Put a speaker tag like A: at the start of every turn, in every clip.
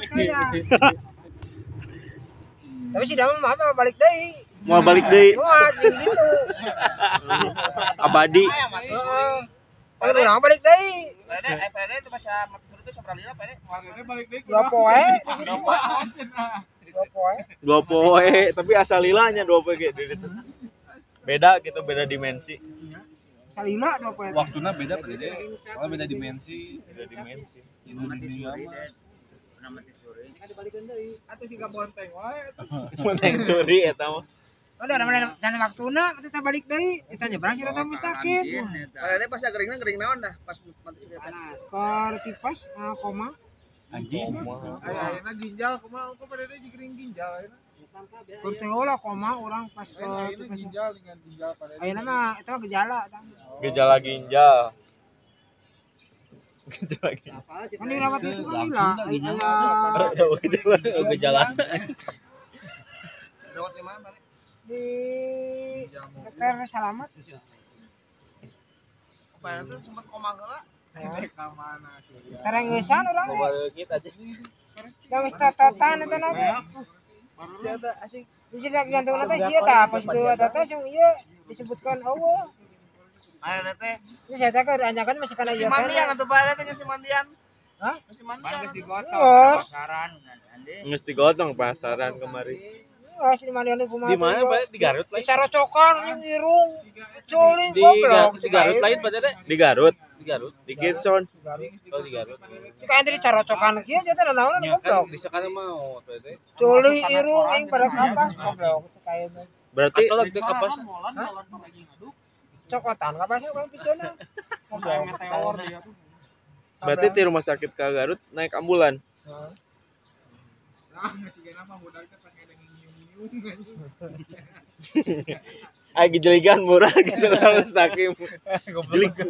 A: percaya tapi si Dama mah mah balik deui
B: Mau balik deui.
A: muat sing gitu
B: Abadi.
A: kalau urang balik deui
C: Pede, eh pede itu bahasa mati suri itu seberapa lila pede?
A: dua poe dua poe
B: Dua poe, tapi asal lilanya dua poe gitu. Beda gitu, beda dimensi.
A: salila dua poe
D: Waktunya beda dia. Soalnya beda dimensi.
B: Beda dimensi.
D: Dunia mah.
C: Atau si bonteng wae.
B: Menteng suri eta mah.
A: Udah namanya jangan waktuna kita balik deui kita nyebrang si Rata Mustaqim
C: Pede pas geringna gering naon dah pas mati suri teh.
A: Kor tipas eh, koma
D: Anjing.
C: Ayeuna ginjal kumaha kok pede deui gering ginjal ayeuna.
A: Kur teh heula koma orang pas ke
C: ginjal dengan ginjal pede.
A: Ayeuna mah itu mah gejala.
B: Gejala ginjal. Gejala ginjal.
A: Kan dirawat itu kan
B: gejala gejala.
C: Dawat di mana
A: di dokter selamat.
C: Pede tuh sempat koma heula. Ka mana suri?
A: Terengeusan urang.
B: Balik aja.
A: Geus tototan eta na. Di sini nanti sih pas itu sing ieu disebutkan Allah.
C: Ayeuna teh
A: Ini saya teh keur anjakan masih kana
C: si
A: ieu
C: mandian
A: kan.
C: atuh pede teh si mandian.
A: Hah?
C: Si mandian.
A: Geus.
B: Nges digotong pasaran kemari.
A: Geus di mana di kumaha.
B: Di mana Pak? Di Garut lain.
A: Yang irung. Culi goblok.
B: Di Garut lain Pak? Di Garut. Di Garut. Di. Oh di Garut.
A: Kieu cenah teh naon
B: Ya
A: goblok.
B: kan mau.
A: Culi irung pada kapas goblok ieu.
B: Berarti itu kapas
A: Cokotan kapas kan piceuna. Goblok.
C: meteor dia tuh.
B: berarti di rumah sakit ke Garut naik ambulan.
A: Heeh.
C: Nah, masih kena mah budak teh pas ada nyium-nyium anjing.
B: Ah gejeligan murah gitu lah. Jelik.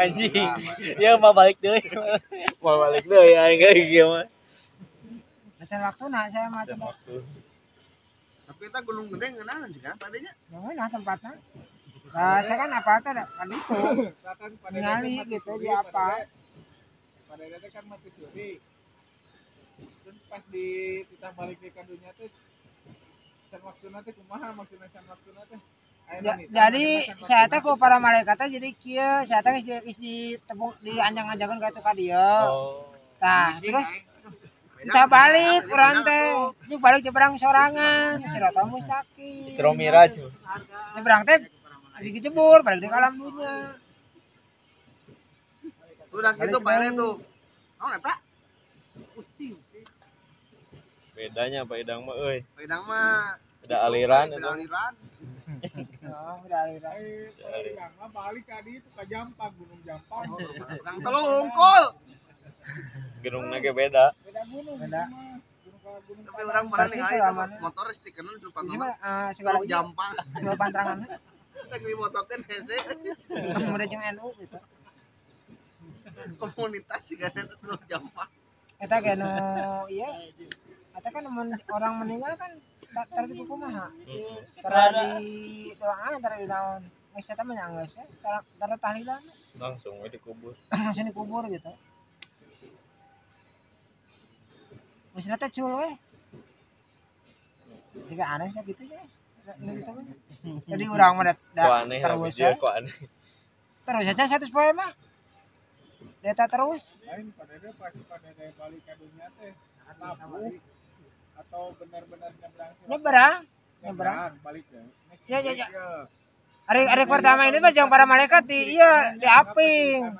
D: Anjing. Ya mah balik deui.
B: Mau balik deui aing ge gimana?
A: Masa waktu nah saya coba.
B: waktu.
C: Tapi kita gunung gede ngeunaheun sih kan padanya.
A: Mana tempatnya? Nah, saya kan apa tuh kan itu. Ngali gitu di apa.
C: Pada pada kan mati suri. Terus pas di kita balik di kadunya teh can waktuna teh kumaha maksudna can? Aya
A: Ja-
C: wanita,
A: jadi saya teh ku para malaikat teh jadi kieu saya teh geus di geus ditepung di anjang-anjangan ka itu ka dieu.
B: Oh.
A: Tah, terus kita balik urang teh juk balik jebrang sorangan sirata mustaqim.
B: Isra Miraj.
A: Jebrang teh lagi jebur balik di alam dunia.
C: Udah gitu Pak Ere tuh. Oh, eta
B: Bedanya Pak Idang mah euy.
C: pedang mah
B: Ada aliran
C: Ada
B: itu.
C: aliran.
A: Oh, udah udah.
C: Eh, mah balik ka ditu ka Jampang, Gunung Jampang.
A: Iya.
C: Pedang telung hungkul.
B: Gedungnya ge beda.
C: Beda gunung.
A: Beda.
C: mah. Tapi orang pernah
A: selama-
C: itu motor stikeran di depan
A: Di
C: rumah.
A: sini eh, segala
C: Jampang.
A: dua pantrangan
C: Lagi dimotokeun hese
A: mudah jeung NU gitu.
C: komunitas sih kan itu Jampang.
A: Eta ge nu iya. Eta kan mun orang meninggal kan tak tertipu kumaha.
B: Heeh.
A: Tara di doa tara di naon. Geus eta mah nyanggeus. Tara tara tahlilan
B: Langsung we dikubur.
A: langsung dikubur gitu. Mesin teh cul we. Jika aneh sih gitu ya. Jadi urang mah terus
B: aneh.
A: Terus aja satu poe mah. Deta terus.
C: Lain pada dia pas pada dia balik ka dunia teh labuh atau benar-benar nyebrang?
A: Nyebrang. Nyebrang.
C: balik ya.
A: Ya, ya, ya. Hari hari pertama ini mah jangan para malaikat di iya di aping,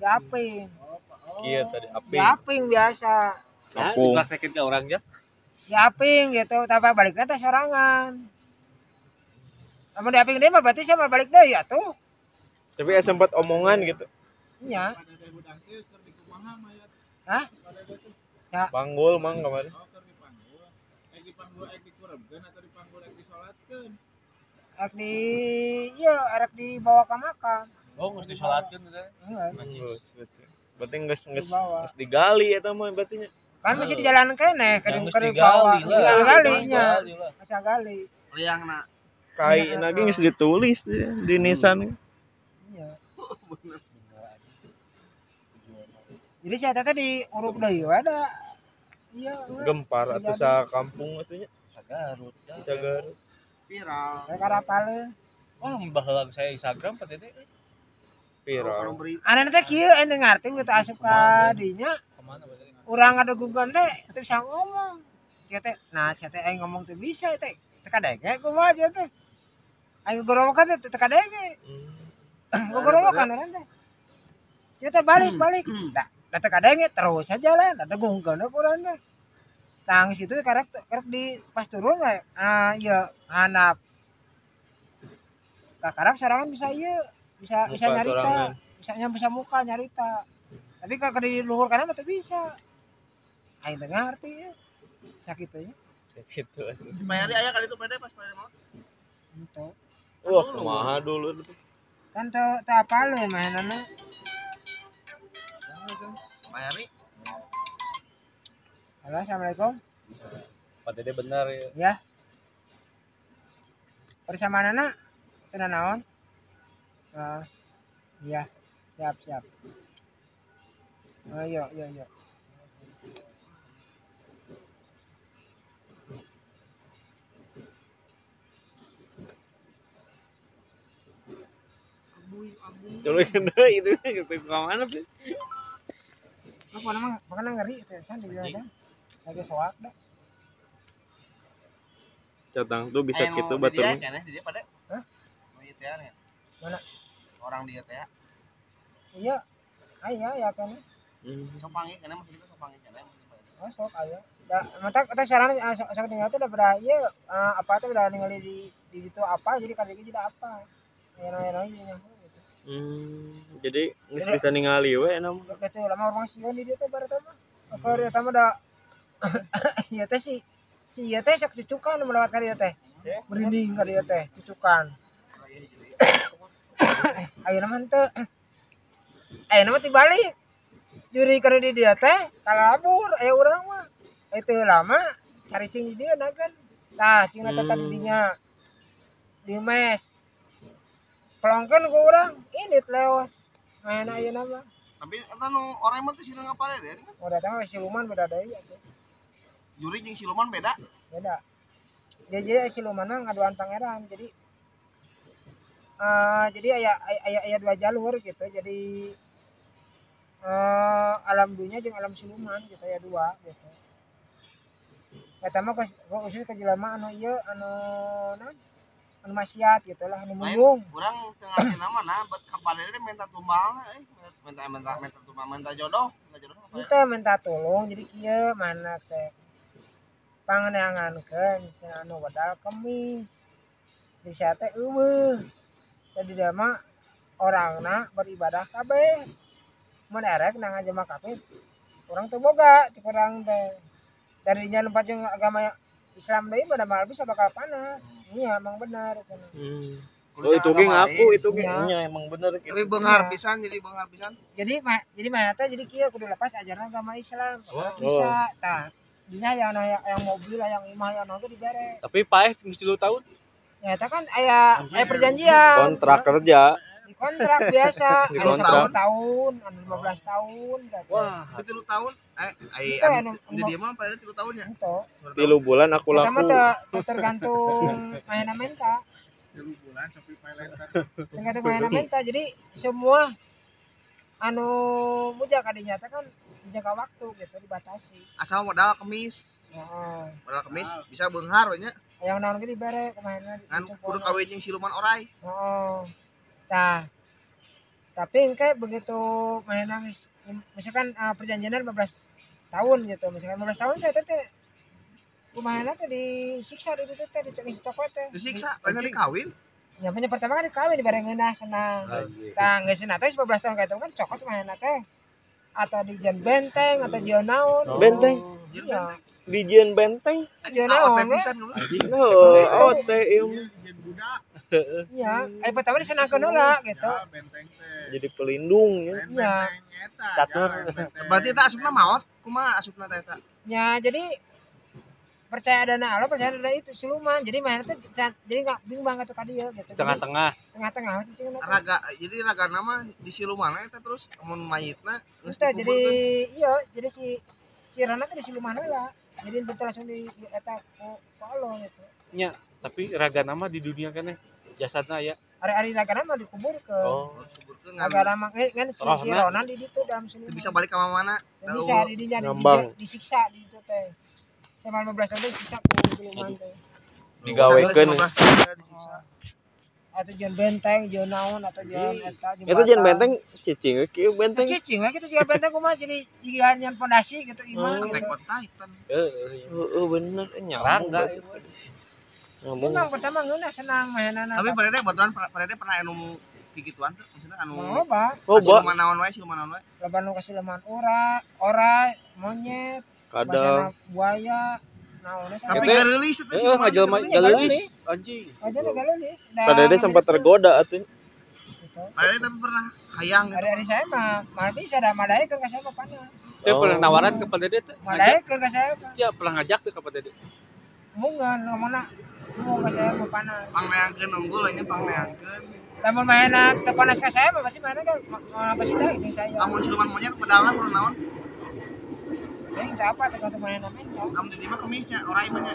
A: di aping,
B: Kieu tadi api.
A: di aping biasa,
D: Nah,
B: Kampung.
D: dipraktekin ke orang ya.
A: di aping gitu. Tapi baliknya teh sorangan. Namun di aping dia mah berarti sama balik deh ya tuh.
B: Tapi ya sempat omongan gitu.
A: Iya. Hah?
C: Tuh
B: Panggul mang kemarin.
C: oh. Ek
A: di iya, arek dibawa ke makam.
D: Oh, geus disalatkeun teh.
A: Enggak.
B: Geus berarti. Berarti geus geus
A: Dibawa.
B: geus digali eta mah berarti nya.
A: Kan masih di jalan kene, ke ke bawah. Masih
D: lah.
A: gali gali.
C: Liangna.
B: Kai
A: Iya,
B: lagi geus ditulis di nisan.
A: Iya. Jadi saya teh di urup deui we da iya.
B: Gempar atau sa kampung atunya.
D: Sagarut. ya.
B: Sagar.
C: viral
A: Saya karapaleun
D: Wah, baheula saya Instagram Pak Dede.
B: Viral.
A: Anak teh kieu ente ngarti kita asup ka dinya
D: Ke mana
A: Urang ada gugun teh teu bisa ngomong. Teh nah teh aing ngomong teu bisa teh. Teu kadenge kumaha cia teh. Aing gorowokan teh teu kadenge.
B: Hmm.
A: Gorowokan urang teh. Cia teh balik balik. Da da teu kadenge terus saja lah. Da degungkeun urang teh. Tang situ karek karek di pas turun we ah iya handap. Nah, karek sorangan bisa iya bisa bisa
B: Muka
A: nyarita.
B: sorangan.
A: bisa bisa muka nyarita tapi kalau di luhur kanan teu bisa aing teu ngarti ya. Sakitnya
B: Gitu.
C: si Mayari aya kali itu pede pas pede mau
A: gitu
B: Wah, kumaha dulu.
A: kan teu teu apa lu mainannya
C: Mayari
A: halo assalamualaikum.
D: Pak Dede benar ya.
A: ya. Bersama anak teu naon Ah, iya. Siap siap. Oh iya iya iya
B: Coba kena itu gitu ke mana sih?
A: apa nama makanya ngeri teh san dibilang san. Saya soak dah
B: Catang tuh bisa
C: Aya
B: gitu
C: mau di dia
B: batur.
C: kan di dia pada?
A: Hah?
C: mau ieu teh nya
A: Mana?
C: orang dia teh
A: iya aya ya kan.
B: Hmm.
C: sopangi maksud kita sopangi
A: ayo da mata kita sok sok tinggal itu udah berada iya eh, apa tuh udah ningali di di itu apa jadi kadang jadi apa. Ya nanya nanya gitu
B: Hmm. Jadi
A: Jadi-
B: bisa ningali we enam.
A: betul lama orang sion di dia tuh baru mah apa dia tama da iya teh si si iya teh sok cucukan melewat kali dia teh merinding kali dia teh cucukan. Ayo nama teu ayo nama tibalik. Juri kali di dia teh kalabur ayo urang mah. Itu lama cari cing di dia nagan. Nah cing teh tadi
B: Hmm.
A: di mes pelongkeun ku urang ini leos main ayo nama.
C: Tapi eta nu orang mah teh sieun ngapale deh kan?
A: Datang ke siluman beda deui atuh.
C: juri jeung siluman beda.
A: Beda. Dia jadi siluman mah ngaduan pangeran jadi eh jadi aya aya aya, aya dua jalur gitu jadi eh alam dunia jeung alam siluman gitu ya dua gitu. Eta mah kos khusus ke jelema anu ieu anu anu maksiat gitu lah anu
C: Lain.
A: munggung.
C: urang teu ngarti nama nah bet kapale teh minta tumbal eh minta minta minta tumbal minta jodoh minta jodoh apa
A: Ente minta tolong jadi kieu mana teh pangeneangankeun cenah anu wedal kemis. Di teh eueuh. Jadi dia mah orangna beribadah kabeh. Mun erek nang jemaah kabeh. Urang teu boga cek urang teh. Dari nya numpat jeung agama Islam deui pada mah bisa bakal panas iya emang benar
B: Hmm. Oh itu ge
C: agama
B: ngaku
C: lain.
B: itu ge.
A: Iya.
B: Emang bener gitu.
C: tapi beunghar pisan jadi beunghar pisan
A: jadi ma- jadi teh jadi kieu kudu lepas ajaran agama Islam
B: Oh.
A: bisa tah Dina yang yang, yang mobil yang imah yang naon teh dibere
D: Tapi paeh mesti lu tahun.
A: Ya, itu kan aya aya perjanjian.
B: Kontrak kerja.
A: Di kontrak biasa,
B: Di
A: anu
B: kontrak.
A: 10 tahun, anu 15 tahun. gitu.
B: Wah,
C: tilu tahun eh ai di dia mah pada tilu tahun ya
A: Itu.
B: tilu bulan aku laku.
A: teu tergantung mainan menta,
C: tilu bulan sampai pilot
A: tergantung mainan menta. Jadi semua anu muja kadinya teh kan jaga waktu gitu dibatasi.
C: asal modal kemis
A: Heeh.
C: modal kemis bisa beunghar we nya
A: Yang naon ge dibere kumaha
C: kan kudu kawin jeung siluman orai
A: Heeh. Tah. Tapi engke begitu mainan misalkan uh, perjanjian 15 tahun gitu, misalkan 15 tahun teh teh teh kumaha teh disiksa di ditu teh dicok cokot teh.
C: disiksa lain dikawin
A: Ya punya pertama kan dikawin di bareng ngeunah senang. Tah geus teh 15 tahun kayak itu kan cokot kumaha teh. Atau di jen benteng atau jen naon.
B: Benteng.
C: Jeung
A: Iya.
C: benteng.
B: Di Jen Benteng.
A: Jen
C: AOT
A: naon we?
C: pisan
B: OT ilmu.
A: Iya, eh pertama disenangkeun heula gitu.
B: Jadi pelindung ya.
A: Iya.
B: Catur.
C: berarti eta asupna maot kumaha asupna teh eta
A: Ya jadi percaya dana Allah percaya dana itu siluman jadi mainnya tuh can- jadi nggak bingung banget tuh kadieu gitu Jadi,
D: Tengah-tengah.
A: tengah-tengah itu
E: raga jadi raga nama di siluman eta terus amun mayitna geus
A: Terus jadi iya jadi si si Rana tuh di siluman lah jadi itu langsung di di eta ku Allah gitu
D: Tapi raga nama di dunia kan ya. Jasadna ya.
A: hari-hari lagana mah dikubur ke
D: Oh.
E: Dikuburkeun
A: lagana mah kan kan si. Ronan di ditu dalam siluman
E: Teu bisa balik ka mana
A: Teu bisa di dinya di,
B: Ngambang.
A: di, disiksa di itu teh sama 15 tahun disiksa ku siluman teh
B: Digawekeun.
A: atau jangan benteng jangan naon atau jangan eta
B: Itu jangan
A: batang.
B: benteng cicing kieu benteng.
A: cicing we gitu jangan benteng kumaha jadi jika nyan pondasi gitu iman
B: Oh.
A: gitu
E: Attack on Titan
D: Heeh.
B: Heeh bener eh,
A: Memang pertama ngeunah senang mainana
E: tapi parede baturan parede pernah anu kikituan tuh maksudnya anu
A: loba
B: Oh, ba,
E: siluman naon wae siluman naon wae.
A: Loba nu kasileman ora ora monyet.
B: Kadang.
A: Buaya. Naon
E: tapi gak rilis itu
D: Eh,
E: siluman
D: ngajelma
E: teh,
A: Gak leulis.
D: Anjing.
A: aja udah galulis
B: Padahal sempat tergoda atuh.
A: gitu.
E: parede tapi pernah hayang gitu
A: hari-hari saya mah. Mah bisa ada madai ke saya mah panas.
D: Dia pernah nawaran kepada dia tuh. Ngajak.
A: madai ke saya mah.
D: Dia pernah ngajak tuh kepada dia.
A: mungan ngomongna mau ke saya mah panas.
E: Pangleangkeun unggul nya pangleangkeun.
A: Lamun mainan teu panas ke saya mah pasti mainan kan apa sih dah gitu saya.
E: Amun siluman monyet pedalna kudu naon?
A: Eh, entah apa tergantung mainan namanya
E: amun di mah kemisnya nya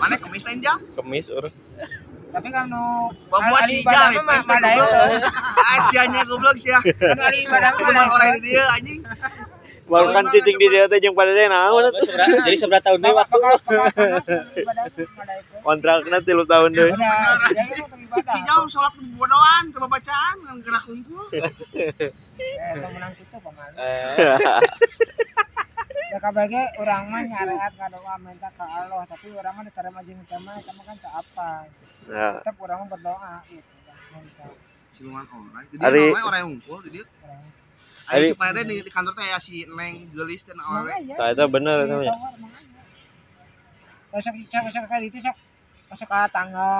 E: mana kemis lain jang?
B: Kemis
A: tapi kan nu
E: bawa si jang
A: mah
E: Asianya goblok.
A: kan ibadah mah
E: cuma
A: madai
E: orang di dia anjing
B: Baru kan cicing di dia teh jeung padahal naon? Atuh.
D: Jadi seberapa tahun deh waktu.
B: Kontrakna 3 tahun deui.
A: dia
E: si jauh sholat ke bodohan ke bacaan ngan gerak hungkul
A: eh menang kitu pamal
D: Eh,
A: ya kabage urang mah nyareat ngadoa minta ke Allah. Tapi urang mah diterima jeung eta mah kan teu apa?
B: Nah,
A: tetep urang mah berdoa gitu.
E: Siluman orang. Jadi orang hungkul jadi
A: urang
E: Ayo ada di, di kantor teh ya si Neng gelis dan awewe.
B: tah eta bener eta mah.
A: Iya, tawar, emang aja. Besok besok besok kali itu sok masuk ke tangga.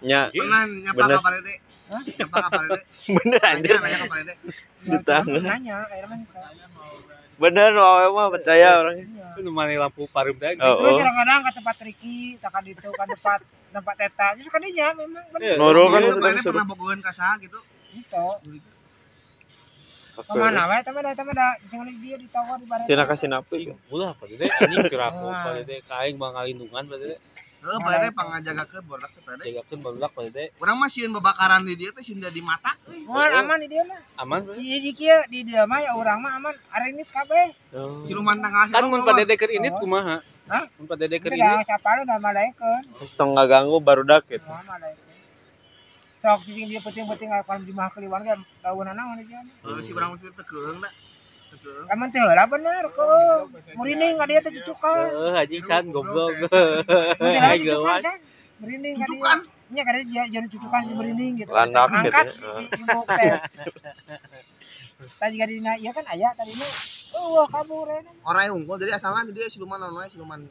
B: Nya
E: Pernah nyapa
B: Bener.
E: ka Parede?
A: Hah?
E: Nyapa
B: bener anjir.
E: Nanya.
A: Ya, cuma Nanya kayak mana ke.
B: Bener wae mah percaya orang.
A: Iya.
D: itu mana lampu parum dah.
B: Oh,
A: Terus
B: oh.
A: kadang-kadang ke tempat Riki, tak di itu kan tempat tempat Teta. Terus kan dia memang
D: Iya.
A: bener.
B: Nuru kan
E: Itu
B: suruh.
E: pernah bogohan ka saha gitu.
A: Gitu. Ke mana wae teman dah teman dah sing dia ditawar di barat.
B: Cina kasih napi.
D: Ulah pada deh anjing kira aku
A: Wah.
D: pada deh kaing bang lindungan pada deh.
E: Heeh, Parede pangajagakeun bodak teh Parede.
D: Jagakeun barudak pada deh.
E: Urang mah sieun babakaran di dia teh sieun di matak euy.
A: Mohon aman di dia mah.
D: Aman. Pada.
A: Di di kieu di dia mah ya urang mah aman. Are ini kabeh.
B: Oh.
E: Siluman tanggal
D: Kan mun keur ini
A: Oh.
D: kumaha?
A: Hah?
D: Mun
A: Itu
D: ini.
A: siapa lu dah malaikat.
B: Terus tong ngaganggu barudak gitu.
A: Wah, malaikat. Sok sing dia penting-penting kalau di mah keliwan ge daun naon dia.
E: Heeh, si urang teh tekeung da. Tekeung.
A: Aman teh lah bener ke merinding ka dia teh cucukan.
D: Eh anjing san goblok. Aing
A: cucukan ka dia.
E: Cucukan.
A: Nya kada dia jangan cucukan di merinding gitu. Angkat
B: ya.
A: si ibu teh. Tadi ka dina ieu kan aya tadi mah. Oh, wah kabur ya.
E: Orang hungkul jadi asalna di dia siluman wae siluman.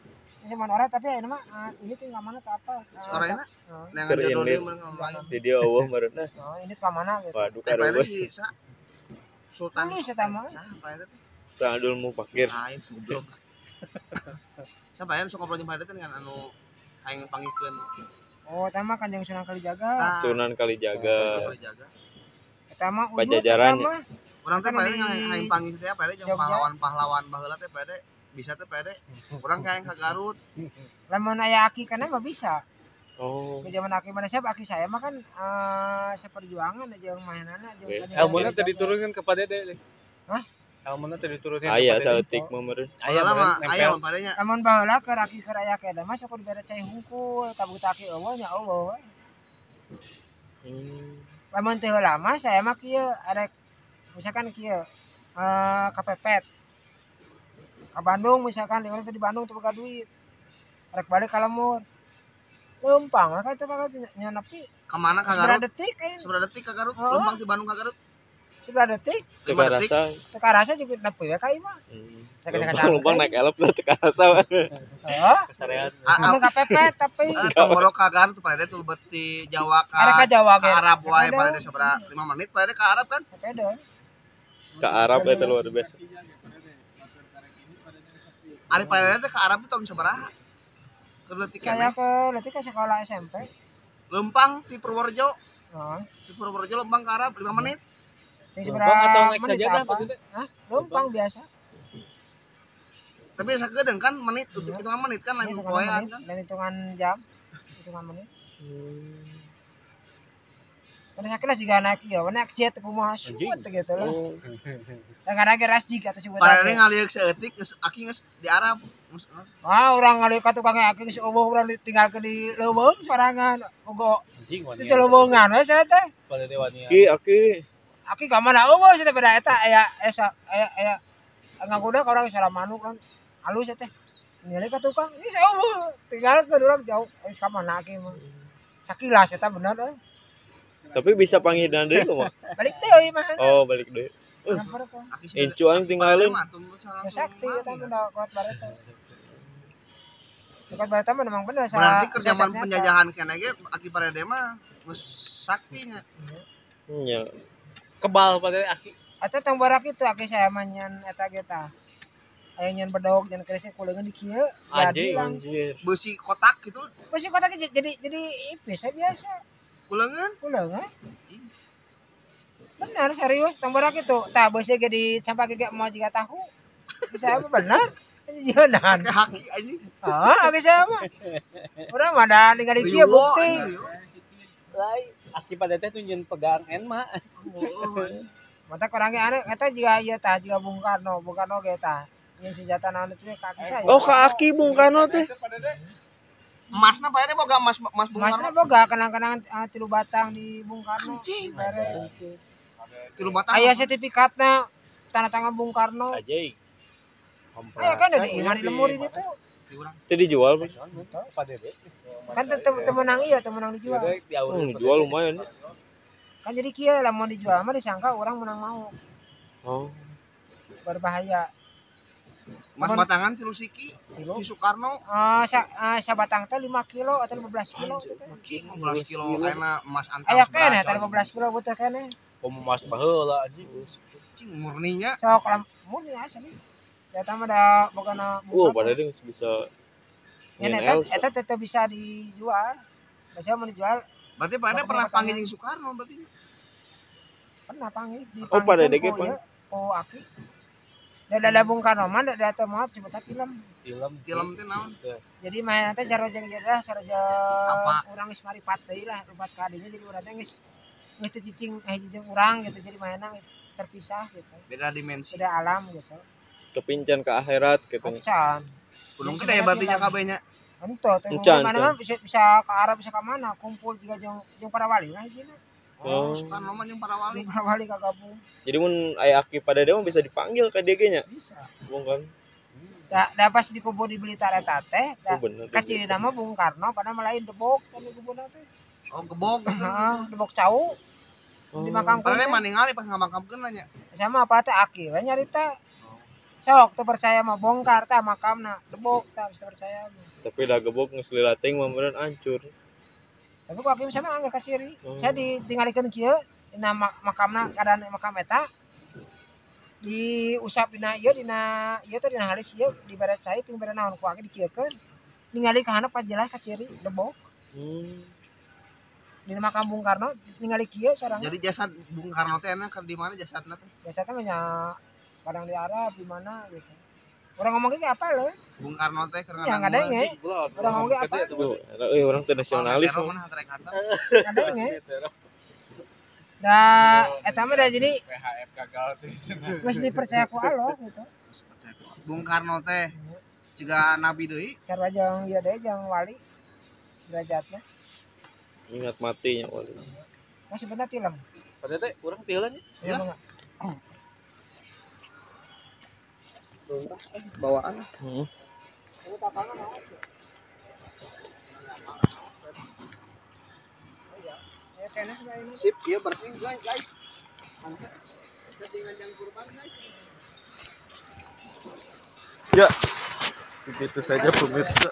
A: Cuman orang tapi aya mah ah, ini tuh mana tuh apa? Ah, oh,
E: yang
B: Keur
E: ngajodoh
B: ini.
E: dia mun ngomong.
B: Di dia eueuh barudak.
A: Oh, ini tuh mana gitu.
B: Waduh
E: si sa Sultan.
A: Tulis eta mah.
E: Saha Parede teh?
B: Tang adul mau pakir.
E: Lain goblok. Sok ngobrol jeung Parede teh dengan anu aing panggilkeun.
A: Oh, eta mah Kanjeng Sunan Kalijaga.
E: Ah,
B: Sunan Kalijaga.
E: jaga.
A: Eta mah udut,
B: Pajajaran.
E: Urang teh
A: Kan di
E: aing panggil teh jeung
A: Jogja.
E: pahlawan-pahlawan baheula teh pade bisa teh pade. Urang kayak ka Garut.
A: Lamun aya aki kana mah bisa.
B: Oh.
A: Ke zaman aki mana siapa aki saya mah kan eh seperjuangan aja yang mainanna jeung
B: Oke.
A: Kanjeng
D: Elmona
A: Sunan
D: tadi diturunkan kepada deh.
A: Hah?
D: Elmona tadi diturunkan
B: Aya mah meureun.
D: Aya
E: mah
D: mah
E: aya mah padenya.
A: Lamun baheula keur aki keur aya keda mah sok dibere cai hungkul, tabut aki eueuh nya Allah. we.
B: Hmm.
A: Lamun teu heula mah saya mah kieu arek misalkan kieu eh kapepet. Ka Bandung misalkan di di Bandung boga duit. Arek balik ka lemur. Leumpang lah kan itu kan nya nepi
E: Ka mana ka
A: seberapa
E: Garut?
A: detik kan.
E: Seberapa detik ka Garut?
A: Oh.
E: Lembang di Bandung ka Garut?
A: Seberapa detik
E: Lima detik.
B: rasa.
A: teu rasa juga nepi we ka ieu mah.
B: Hmm. Lumpang naik elep lah teu rasa.
A: Oh,
D: Kesarean.
A: Amun kapepet tapi
E: Eh, Tonggoro ka Garut pade tuh beti Jawa
A: arek ka Jawa
E: ka
A: ge.
E: Arab wae pade sabaraha 5 menit pade ka Arab kan?
A: Sepeda.
B: Ke Arab eta luar biasa.
E: Ari pade teh ka Arab itu tahun sabaraha?
A: Saya ke nanti ke sekolah SMP
E: Lempang di Purworejo.
A: oh.
E: Di Purworejo Lempang ke Arab 5 menit.
A: Ini
D: Lempang atau naik
A: menit
D: saja dah
A: apa? Hah? Lempang biasa.
E: Tapi sagedeng kan menit untuk
A: Iya.
E: hitungan menit kan lain
A: hitungan
E: poean
A: menit
E: kan.
A: dan hitungan jam, hitungan menit. Karena saya kira juga naik ya, naik jet kumaha
D: Anjing.
A: suut gitu lah.
B: Oh,
A: Dan kadang geras jika atau sebut
E: Padahal ngaliuk seeutik geus aki geus di Arab. Geus-
A: Ah, orang ngali ka tukang aki geus eueuh urang ditinggalkeun di leuweung sorangan. Ogo
D: wani.
A: leuweungan we saya teh.
D: Pada teh wani.
B: Ki aki
A: Aki ka mana eueuh saya beda eta aya esa aya aya ka orang salah manuk kan. Halus teh. Ngali ka tukang, ini saya eueuh tinggalkeun urang jauh. Geus ka mana aki mah. Sakilas eta bener euy.
B: Tapi bisa panggilan deui kumaha?
A: Balik deui mah.
B: Oh, balik.
E: Aki sudah-
B: Incuan tinggalin.
E: Mah tunggu salah
A: Ya sakti
E: lagi,
A: mah da kuat bareta. Kuat bareta mah memang bener sa-
E: Berarti kerja
A: sa- sa-
E: penjajahan kena ge aki parade mah geus saktinya.
B: Nya.
D: Kebal pada teh aki.
A: Atau tang barak itu aki saya manyan eta geta. Aya nyan bedog nyan krisik kuleungan di kieu.
B: Anjir.
E: Besi kotak gitu
A: Masih kota jadi jadi jadi ipis ya biasa.
E: Kulengan
A: Kuleungan. Benar serius barak itu. Tah beusi ge di campak ge mau juga tahu. Bisa apa benar? Jangan.
E: kayak haki anjing.
A: Ah, saya mah. Urang mah da ningali kieu
E: Riwo,
A: bukti.
E: riwo.
D: Lain. Aki pada teh tunjun pegang en mah.
E: Oh.
A: Mata kurangnya anu eta juga ieu tah juga Bung Karno, Bung Karno ge tah. Nyen senjata naon itu kaki saya.
B: Oh, ka aki Bung Karno teh.
E: Emasna parade boga emas emas Bung
A: Masnya
E: Karno.
A: boga kenang-kenangan ah, tilu batang di Bung Karno.
E: Anjing. Tilu batang.
A: Aya sertifikatna tanda tangan Bung Karno.
D: Anjing.
A: Aya kan ada iman di lemur itu.
E: Di urang.
B: Teh dijual,
D: teh.
A: Kan temenang iya, temenang dijual.
B: Oh, dijual lumayan.
A: Kan jadi kieu lamun dijual mah disangka orang menang mau.
B: Oh.
A: Berbahaya.
E: Emas
A: Cuman-
E: batangan tilu siki
A: Kilo.
E: di Soekarno.
A: Ah, sa, ah, sabatang teh 5 kilo atau 15 kilo gitu. teh.
E: 15 kilo kena emas antam.
A: Aya kene
E: beras,
A: teh 15 kilo butuh kene.
D: Komo mas baheula anjing.
E: Anjing murninya.
A: Sok lamun ya asli. Eta mah da bogana
B: Oh, pada dia bisa
A: Ya,
B: Nyen
A: eta tetep bisa dijual. Biasanya mau dijual
E: Berarti pada pernah panggil yang Soekarno berarti.
A: pernah panggil di
B: Oh, pada
A: panggilkeun
B: dege
A: ku
B: pan-
A: ieu, ku aki da da Bung mah da da teu moal disebutna film
D: Film.
E: Film teh naon?
A: jadi main teh sarojeng jadi sarojeng
E: Apa?
A: urang geus maripat deui lah rupat ka dinya jadi urang teh geus geus cicing eh cicing urang gitu jadi mainan terpisah gitu
E: Beda dimensi.
A: beda alam gitu
B: kepincan ke akhirat gitu.
E: Gunung
A: Jadi
E: gede
A: sebenarnya
E: berarti nya
A: film.
E: kabehnya.
A: ento teh mana mah bisa bisa ke Arab bisa ke mana kumpul juga jeung jeung para wali nah hijina
E: Oh,
B: Oh.
E: Soekarno mah jeung para wali.
A: para wali kagabung
B: Jadi mun aya aki pada dia mah bisa dipanggil ke dia nya.
A: bisa
B: Bung kan.
A: da da pas di kubur di Blitar eta teh da
B: Oh bener.
A: kasih nama Bung Karno pada melain debok kan di kubur teh
E: Oh, gebog gitu.
A: Heeh, debok cau
B: Oh.
A: di makam teh.
E: mah ningali pas ngamakamkeun nya.
A: sama apa teh aki we nyarita sok teu percaya mah bongkar tah makamna debok tah geus teu percaya.
B: Tapi dah gebok geus lilating mah hancur.
A: Tapi ku aki sama anggar ka ciri
B: Oh.
A: saya ditinggalikeun kieu dina mak- makamna keadaan makam eta di usap dina ieu dina ieu teh dina halis ieu di baret cai ting baret naon ku aki dikieukeun ningali ka handap pas jelas ka ciri debok
B: Hmm.
A: dina makam Bung Karno ningali kieu sorang
E: Jadi jasad Bung Karno teh enak di mana jasadna teh?
A: teh banyak kadang di Arab di mana gitu orang ngomong kayak apa loh
E: Bung Karno teh keur
A: ya. Nggak ada nge Orang ngomong kayak apa?
B: Tuh, eh orang teh nasionalis.
A: Nggak ada dah eta mah dah jadi
C: PHF gagal tuh.
A: mesti dipercaya ku Allah gitu.
E: Bung Karno teh juga nabi deui.
A: sarwa jeung ieu deui jeung wali derajatnya.
B: Ingat matinya wali.
A: masih benar film
D: Pada teh urang tieulan
E: Iya.
A: Emang nggak?
E: Bawaan.
B: Hmm.
A: Ini tapangan naon sih? Oh iya.
E: Sip, bersih guys, guys. Kurban guys.
B: Ya. Segitu saja pemirsa.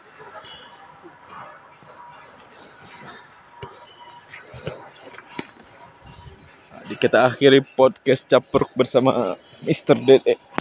B: Jadi kita akhiri podcast capruk bersama Mr. Dede.